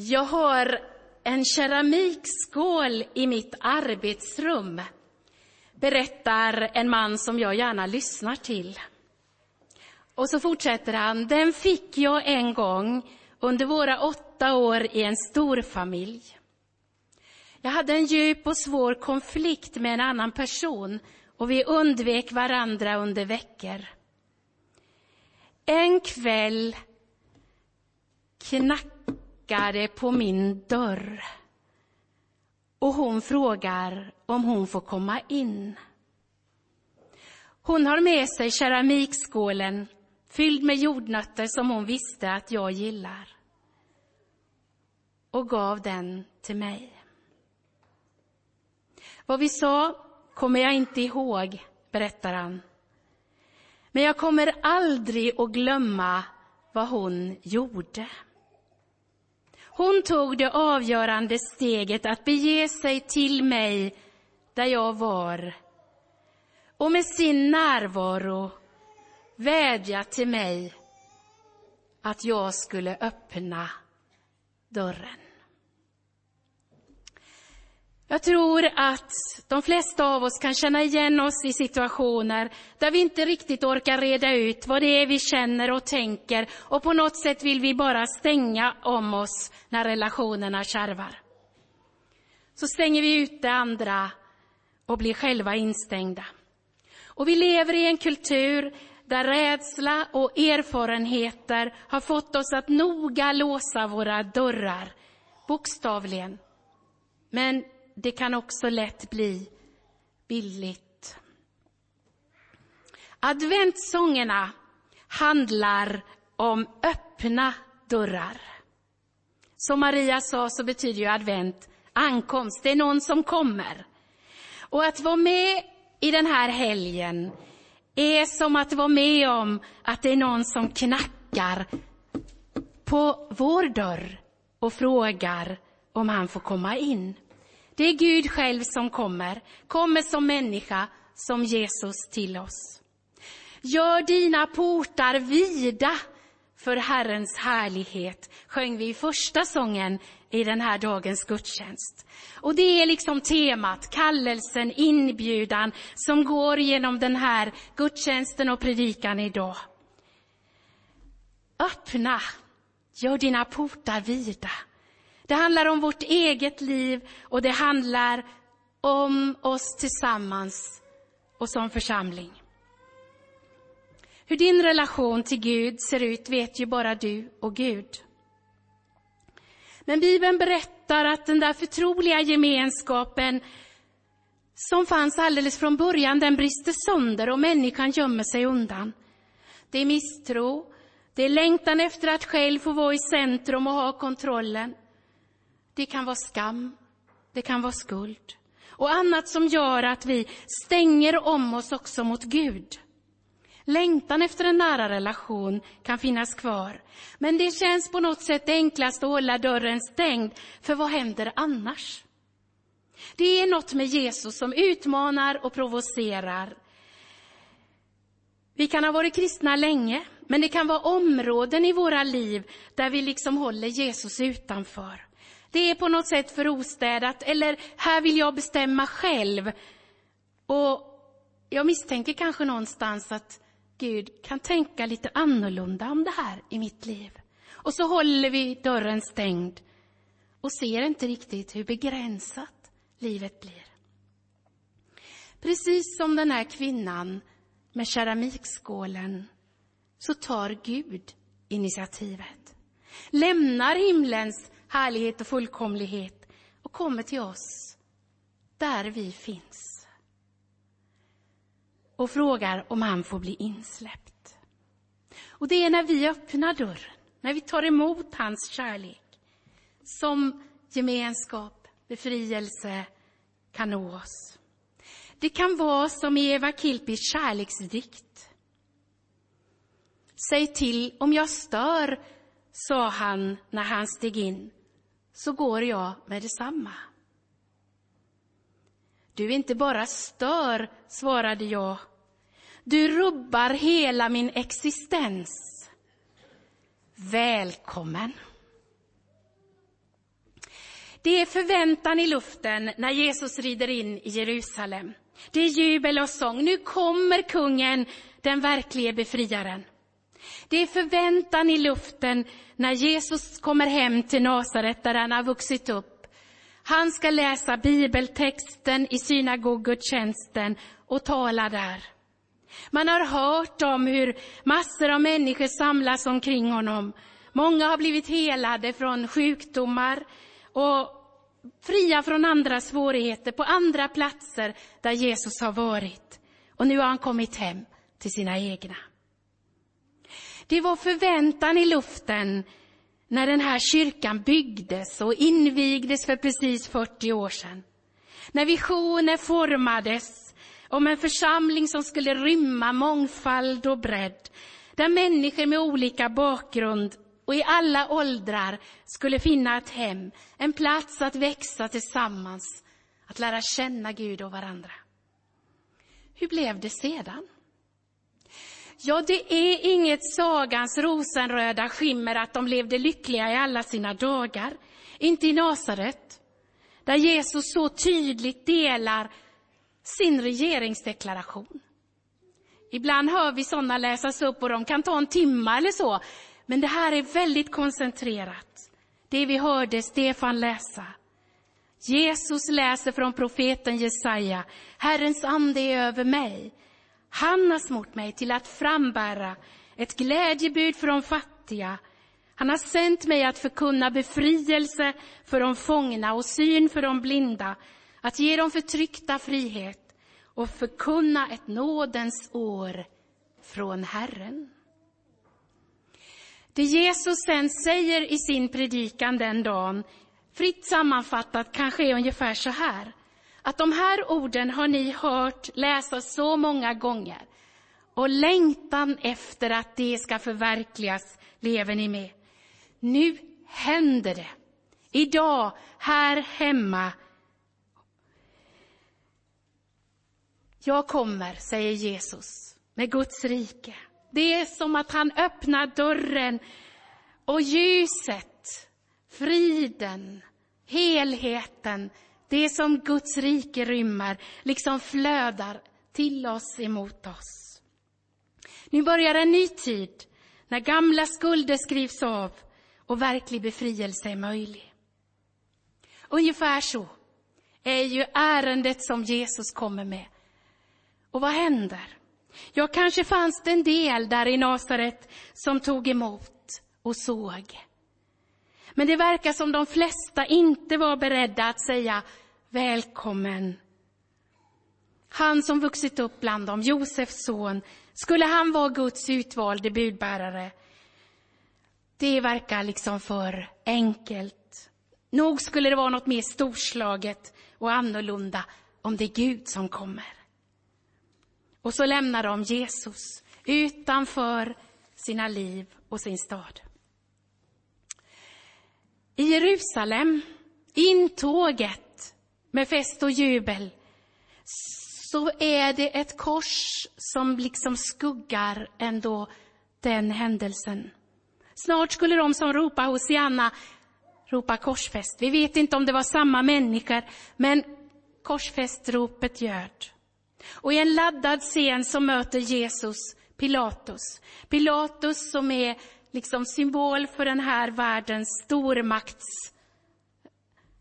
Jag har en keramikskål i mitt arbetsrum, berättar en man som jag gärna lyssnar till. Och så fortsätter han. Den fick jag en gång under våra åtta år i en storfamilj. Jag hade en djup och svår konflikt med en annan person och vi undvek varandra under veckor. En kväll knackade på min dörr och hon frågar om hon får komma in. Hon har med sig keramikskålen fylld med jordnötter som hon visste att jag gillar och gav den till mig. Vad vi sa kommer jag inte ihåg, berättar han. Men jag kommer aldrig att glömma vad hon gjorde. Hon tog det avgörande steget att bege sig till mig där jag var och med sin närvaro vädja till mig att jag skulle öppna dörren. Jag tror att de flesta av oss kan känna igen oss i situationer där vi inte riktigt orkar reda ut vad det är vi känner och tänker och på något sätt vill vi bara stänga om oss när relationerna kärvar. Så stänger vi ut det andra och blir själva instängda. Och vi lever i en kultur där rädsla och erfarenheter har fått oss att noga låsa våra dörrar, bokstavligen. Men det kan också lätt bli billigt. Adventssångerna handlar om öppna dörrar. Som Maria sa så betyder ju advent ankomst, det är någon som kommer. Och att vara med i den här helgen är som att vara med om att det är någon som knackar på vår dörr och frågar om han får komma in. Det är Gud själv som kommer, kommer som människa, som Jesus till oss. Gör dina portar vida för Herrens härlighet, sjöng vi i första sången i den här dagens gudstjänst. Och det är liksom temat, kallelsen, inbjudan som går genom den här gudstjänsten och predikan idag. Öppna, gör dina portar vida. Det handlar om vårt eget liv och det handlar om oss tillsammans och som församling. Hur din relation till Gud ser ut vet ju bara du och Gud. Men Bibeln berättar att den där förtroliga gemenskapen som fanns alldeles från början, den brister sönder och människan gömmer sig undan. Det är misstro, det är längtan efter att själv få vara i centrum och ha kontrollen. Det kan vara skam, det kan vara skuld och annat som gör att vi stänger om oss också mot Gud. Längtan efter en nära relation kan finnas kvar, men det känns på något sätt enklast att hålla dörren stängd, för vad händer annars? Det är något med Jesus som utmanar och provocerar. Vi kan ha varit kristna länge, men det kan vara områden i våra liv där vi liksom håller Jesus utanför. Det är på något sätt för ostädat, eller här vill jag bestämma själv. Och jag misstänker kanske någonstans att Gud kan tänka lite annorlunda om det här i mitt liv. Och så håller vi dörren stängd och ser inte riktigt hur begränsat livet blir. Precis som den här kvinnan med keramikskålen så tar Gud initiativet. Lämnar himlens härlighet och fullkomlighet och kommer till oss där vi finns. Och frågar om han får bli insläppt. Och det är när vi öppnar dörren, när vi tar emot hans kärlek, som gemenskap, befrielse kan nå oss. Det kan vara som i Eva Kilpis kärleksdikt. Säg till om jag stör, sa han när han steg in så går jag med detsamma. Du inte bara stör, svarade jag. Du rubbar hela min existens. Välkommen. Det är förväntan i luften när Jesus rider in i Jerusalem. Det är jubel och sång. Nu kommer kungen, den verklige befriaren. Det är förväntan i luften när Jesus kommer hem till Nasaret där han har vuxit upp. Han ska läsa bibeltexten i synagogutjänsten och tala där. Man har hört om hur massor av människor samlas omkring honom. Många har blivit helade från sjukdomar och fria från andra svårigheter på andra platser där Jesus har varit. Och nu har han kommit hem till sina egna. Det var förväntan i luften när den här kyrkan byggdes och invigdes för precis 40 år sedan. När visioner formades om en församling som skulle rymma mångfald och bredd, där människor med olika bakgrund och i alla åldrar skulle finna ett hem, en plats att växa tillsammans, att lära känna Gud och varandra. Hur blev det sedan? Ja, det är inget sagans rosenröda skimmer att de levde lyckliga i alla sina dagar. Inte i Nasaret, där Jesus så tydligt delar sin regeringsdeklaration. Ibland hör vi sådana läsas upp och de kan ta en timme eller så. Men det här är väldigt koncentrerat. Det vi hörde Stefan läsa. Jesus läser från profeten Jesaja. Herrens ande är över mig. Han har smort mig till att frambära ett glädjebud för de fattiga. Han har sänt mig att förkunna befrielse för de fångna och syn för de blinda, att ge de förtryckta frihet och förkunna ett nådens år från Herren. Det Jesus sen säger i sin predikan den dagen, fritt sammanfattat kanske är ungefär så här att de här orden har ni hört läsas så många gånger. Och längtan efter att det ska förverkligas lever ni med. Nu händer det. Idag, här hemma. Jag kommer, säger Jesus, med Guds rike. Det är som att han öppnar dörren och ljuset, friden, helheten det som Guds rike rymmer, liksom flödar till oss, emot oss. Nu börjar en ny tid, när gamla skulder skrivs av och verklig befrielse är möjlig. Ungefär så är ju ärendet som Jesus kommer med. Och vad händer? Ja, kanske fanns det en del där i Nasaret som tog emot och såg. Men det verkar som de flesta inte var beredda att säga välkommen. Han som vuxit upp bland dem, Josefs son, skulle han vara Guds utvalde budbärare? Det verkar liksom för enkelt. Nog skulle det vara något mer storslaget och annorlunda om det är Gud som kommer. Och så lämnar de Jesus utanför sina liv och sin stad. I Jerusalem, intåget med fest och jubel, så är det ett kors som liksom skuggar ändå den händelsen. Snart skulle de som ropar Hosianna ropa korsfäst. Vi vet inte om det var samma människor, men korsfästropet ljöd. Och i en laddad scen så möter Jesus Pilatus. Pilatus som är liksom symbol för den här världens stormakts,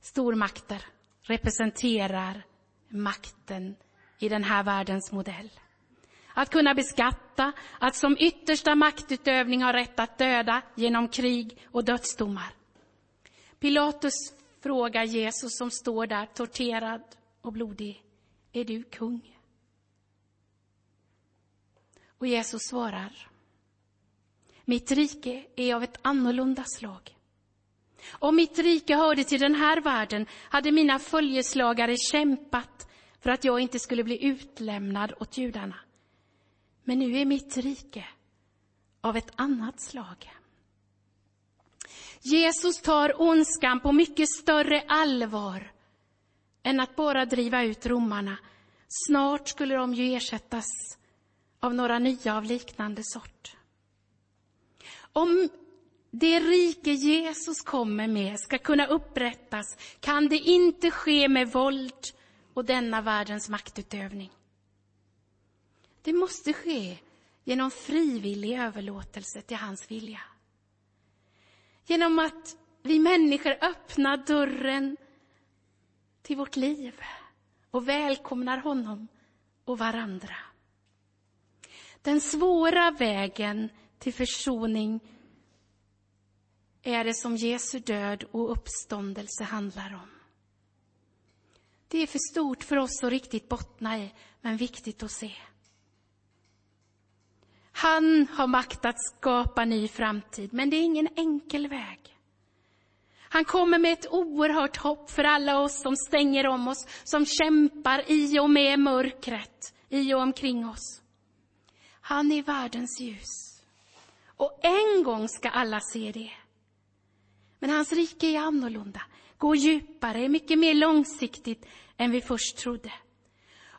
stormakter, representerar makten i den här världens modell. Att kunna beskatta, att som yttersta maktutövning ha rätt att döda genom krig och dödsdomar. Pilatus frågar Jesus som står där torterad och blodig, är du kung? Och Jesus svarar, mitt rike är av ett annorlunda slag. Om mitt rike hörde till den här världen hade mina följeslagare kämpat för att jag inte skulle bli utlämnad åt judarna. Men nu är mitt rike av ett annat slag. Jesus tar ondskan på mycket större allvar än att bara driva ut romarna. Snart skulle de ju ersättas av några nya av liknande sort. Om det rike Jesus kommer med ska kunna upprättas kan det inte ske med våld och denna världens maktutövning. Det måste ske genom frivillig överlåtelse till hans vilja. Genom att vi människor öppnar dörren till vårt liv och välkomnar honom och varandra. Den svåra vägen till försoning är det som Jesu död och uppståndelse handlar om. Det är för stort för oss att riktigt bottna i, men viktigt att se. Han har makt att skapa ny framtid, men det är ingen enkel väg. Han kommer med ett oerhört hopp för alla oss som stänger om oss, som kämpar i och med mörkret i och omkring oss. Han är världens ljus. Och en gång ska alla se det. Men hans rike är annorlunda, går djupare, är mycket mer långsiktigt än vi först trodde.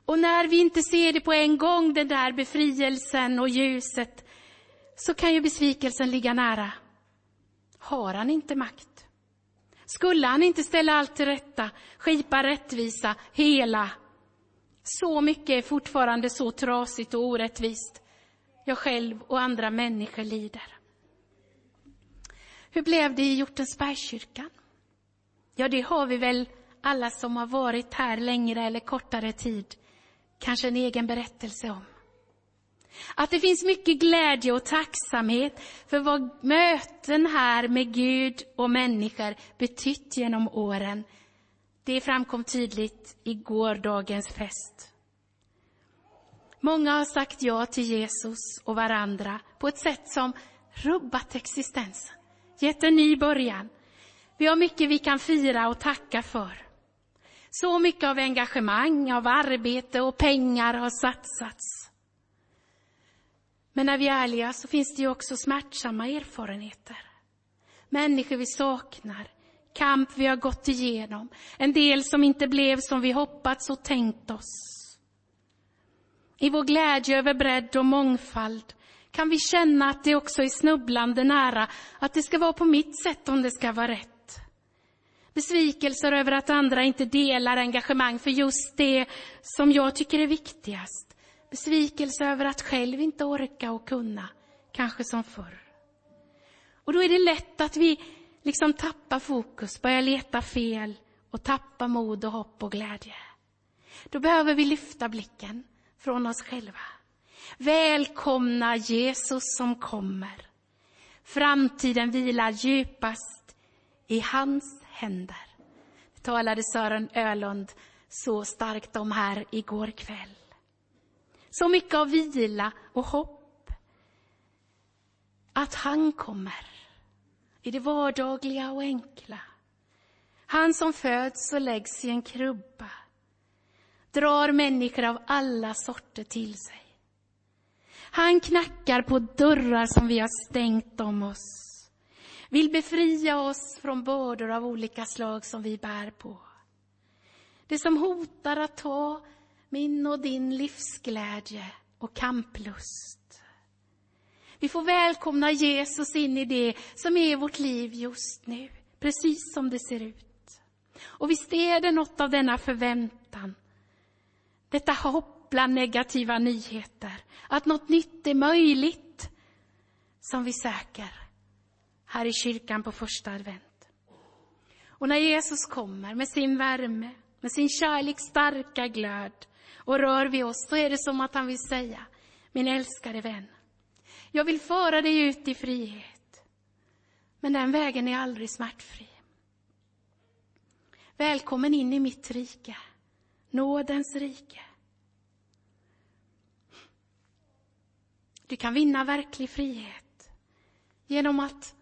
Och när vi inte ser det på en gång, den där befrielsen och ljuset, så kan ju besvikelsen ligga nära. Har han inte makt? Skulle han inte ställa allt till rätta, skipa rättvisa, hela? Så mycket är fortfarande så trasigt och orättvist. Jag själv och andra människor lider. Hur blev det i Hjortensbergskyrkan? Ja, det har vi väl alla som har varit här längre eller kortare tid kanske en egen berättelse om. Att det finns mycket glädje och tacksamhet för vad möten här med Gud och människor betytt genom åren. Det framkom tydligt i gårdagens fest. Många har sagt ja till Jesus och varandra på ett sätt som rubbat existensen, gett en ny början. Vi har mycket vi kan fira och tacka för. Så mycket av engagemang, av arbete och pengar har satsats. Men när vi är ärliga så finns det ju också smärtsamma erfarenheter. Människor vi saknar, kamp vi har gått igenom, en del som inte blev som vi hoppats och tänkt oss. I vår glädje över bredd och mångfald kan vi känna att det också är snubblande nära att det ska vara på mitt sätt om det ska vara rätt. Besvikelser över att andra inte delar engagemang för just det som jag tycker är viktigast. Besvikelse över att själv inte orka och kunna, kanske som förr. Och då är det lätt att vi liksom tappar fokus, börjar leta fel och tappar mod och hopp och glädje. Då behöver vi lyfta blicken från oss själva. Välkomna Jesus som kommer. Framtiden vilar djupast i hans händer. Det talade Sören Ölund så starkt om här igår kväll. Så mycket av vila och hopp. Att han kommer i det vardagliga och enkla. Han som föds och läggs i en krubba drar människor av alla sorter till sig. Han knackar på dörrar som vi har stängt om oss. Vill befria oss från bördor av olika slag som vi bär på. Det som hotar att ta min och din livsglädje och kamplust. Vi får välkomna Jesus in i det som är vårt liv just nu, precis som det ser ut. Och visst är det något av denna förväntan, detta hopp bland negativa nyheter, att något nytt är möjligt, som vi söker här i kyrkan på första advent. Och när Jesus kommer med sin värme, med sin kärleks starka glöd, och rör vid oss så är det som att han vill säga, min älskade vän, jag vill föra dig ut i frihet. Men den vägen är aldrig smärtfri. Välkommen in i mitt rike, nådens rike. Du kan vinna verklig frihet genom att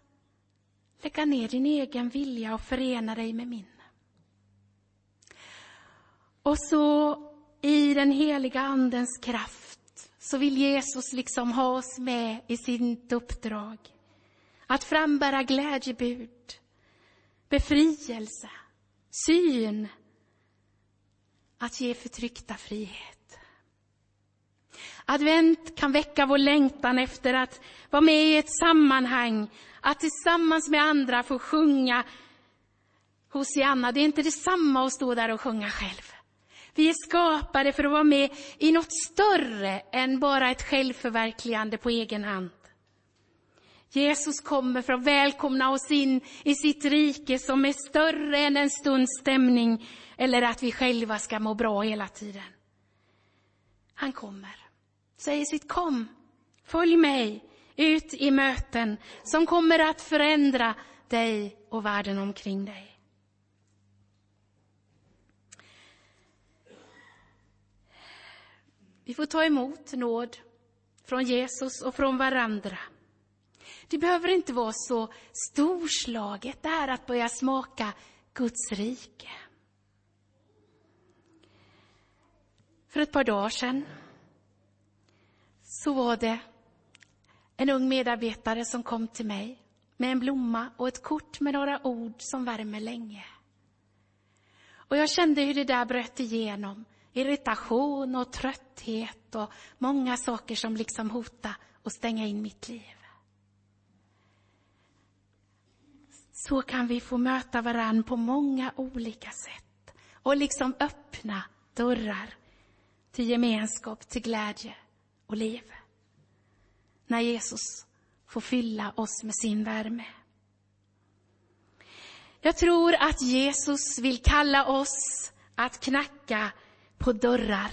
lägga ner din egen vilja och förena dig med min. Och så i den heliga Andens kraft så vill Jesus liksom ha oss med i sitt uppdrag. Att frambära glädjebud, befrielse, syn, att ge förtryckta frihet. Advent kan väcka vår längtan efter att vara med i ett sammanhang, att tillsammans med andra få sjunga Hosianna. Det är inte detsamma att stå där och sjunga själv. Vi är skapade för att vara med i något större än bara ett självförverkligande på egen hand. Jesus kommer för att välkomna oss in i sitt rike som är större än en stunds stämning eller att vi själva ska må bra hela tiden. Han kommer, säger sitt kom, följ mig ut i möten som kommer att förändra dig och världen omkring dig. Vi får ta emot nåd från Jesus och från varandra. Det behöver inte vara så storslaget det här att börja smaka Guds rike. För ett par dagar sedan så var det en ung medarbetare som kom till mig med en blomma och ett kort med några ord som värmer länge. Och jag kände hur det där bröt igenom. Irritation och trötthet och många saker som liksom hotade att stänga in mitt liv. Så kan vi få möta varann på många olika sätt och liksom öppna dörrar till gemenskap, till glädje och liv. När Jesus får fylla oss med sin värme. Jag tror att Jesus vill kalla oss att knacka på dörrar.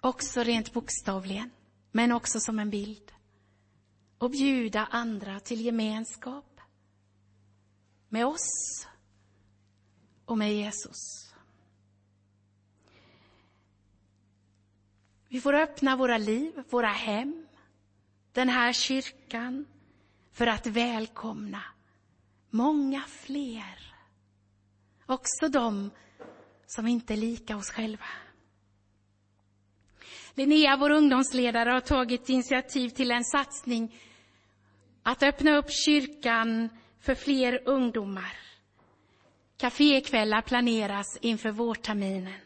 Också rent bokstavligen, men också som en bild. Och bjuda andra till gemenskap med oss och med Jesus. Vi får öppna våra liv, våra hem, den här kyrkan för att välkomna många fler. Också de som inte är lika oss själva. Linnea, vår ungdomsledare, har tagit initiativ till en satsning att öppna upp kyrkan för fler ungdomar. Cafékvällar planeras inför vårterminen.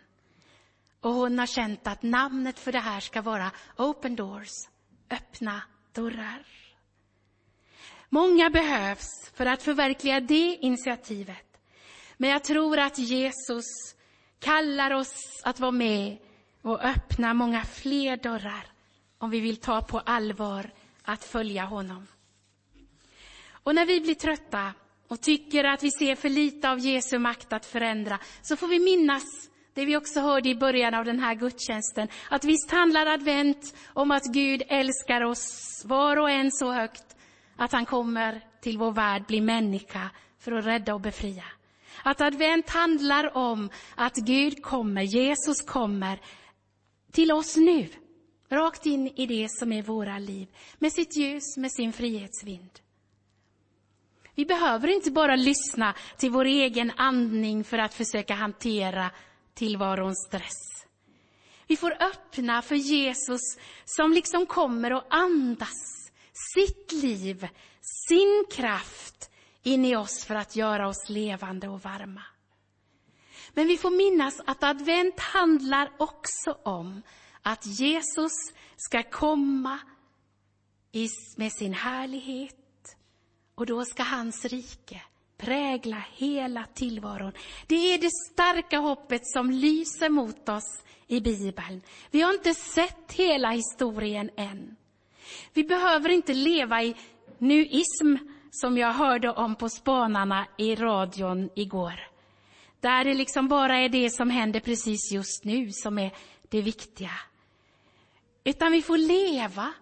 Och hon har känt att namnet för det här ska vara Open Doors, öppna dörrar. Många behövs för att förverkliga det initiativet. Men jag tror att Jesus kallar oss att vara med och öppna många fler dörrar om vi vill ta på allvar att följa honom. Och när vi blir trötta och tycker att vi ser för lite av Jesu makt att förändra, så får vi minnas det vi också hörde i början av den här gudstjänsten, att visst handlar advent om att Gud älskar oss var och en så högt att han kommer till vår värld, bli människa för att rädda och befria. Att advent handlar om att Gud kommer, Jesus kommer till oss nu, rakt in i det som är våra liv, med sitt ljus, med sin frihetsvind. Vi behöver inte bara lyssna till vår egen andning för att försöka hantera tillvarons stress. Vi får öppna för Jesus som liksom kommer och andas sitt liv, sin kraft in i oss för att göra oss levande och varma. Men vi får minnas att advent handlar också om att Jesus ska komma med sin härlighet och då ska hans rike prägla hela tillvaron. Det är det starka hoppet som lyser mot oss i Bibeln. Vi har inte sett hela historien än. Vi behöver inte leva i nuism som jag hörde om på spanarna i radion igår. Där det liksom bara är det som händer precis just nu som är det viktiga. Utan vi får leva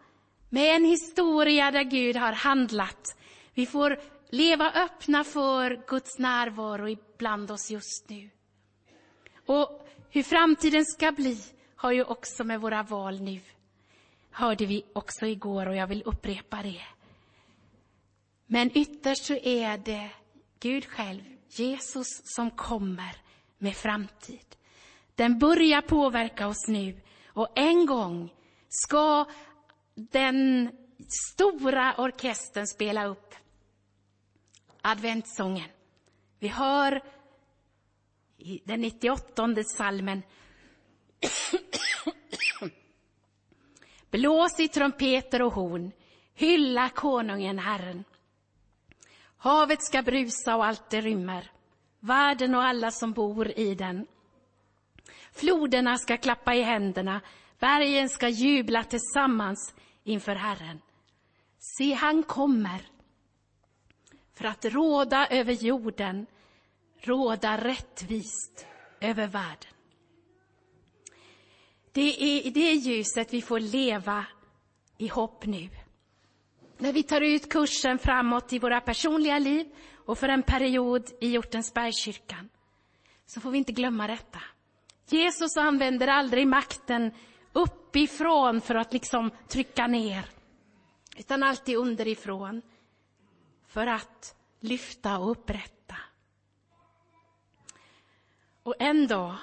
med en historia där Gud har handlat. Vi får leva öppna för Guds närvaro ibland oss just nu. Och hur framtiden ska bli har ju också med våra val nu. Hörde vi också igår och jag vill upprepa det. Men ytterst så är det Gud själv, Jesus, som kommer med framtid. Den börjar påverka oss nu och en gång ska den stora orkestern spela upp adventssången. Vi hör i den 98 salmen Blås i trumpeter och horn, hylla konungen Herren. Havet ska brusa och allt det rymmer, världen och alla som bor i den. Floderna ska klappa i händerna, bergen ska jubla tillsammans inför Herren. Se, han kommer för att råda över jorden, råda rättvist över världen. Det är i det ljuset vi får leva i hopp nu. När vi tar ut kursen framåt i våra personliga liv och för en period i Hjortensbergskyrkan, så får vi inte glömma detta. Jesus använder aldrig makten uppifrån för att liksom trycka ner, utan alltid underifrån för att lyfta och upprätta. Och en dag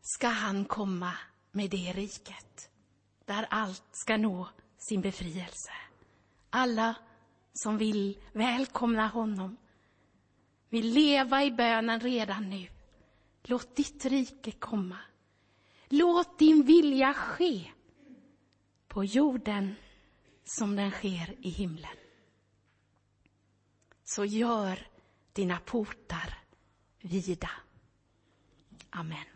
ska han komma med det riket där allt ska nå sin befrielse. Alla som vill välkomna honom vill leva i bönen redan nu. Låt ditt rike komma. Låt din vilja ske på jorden som den sker i himlen. Så gör dina portar vida. Amen.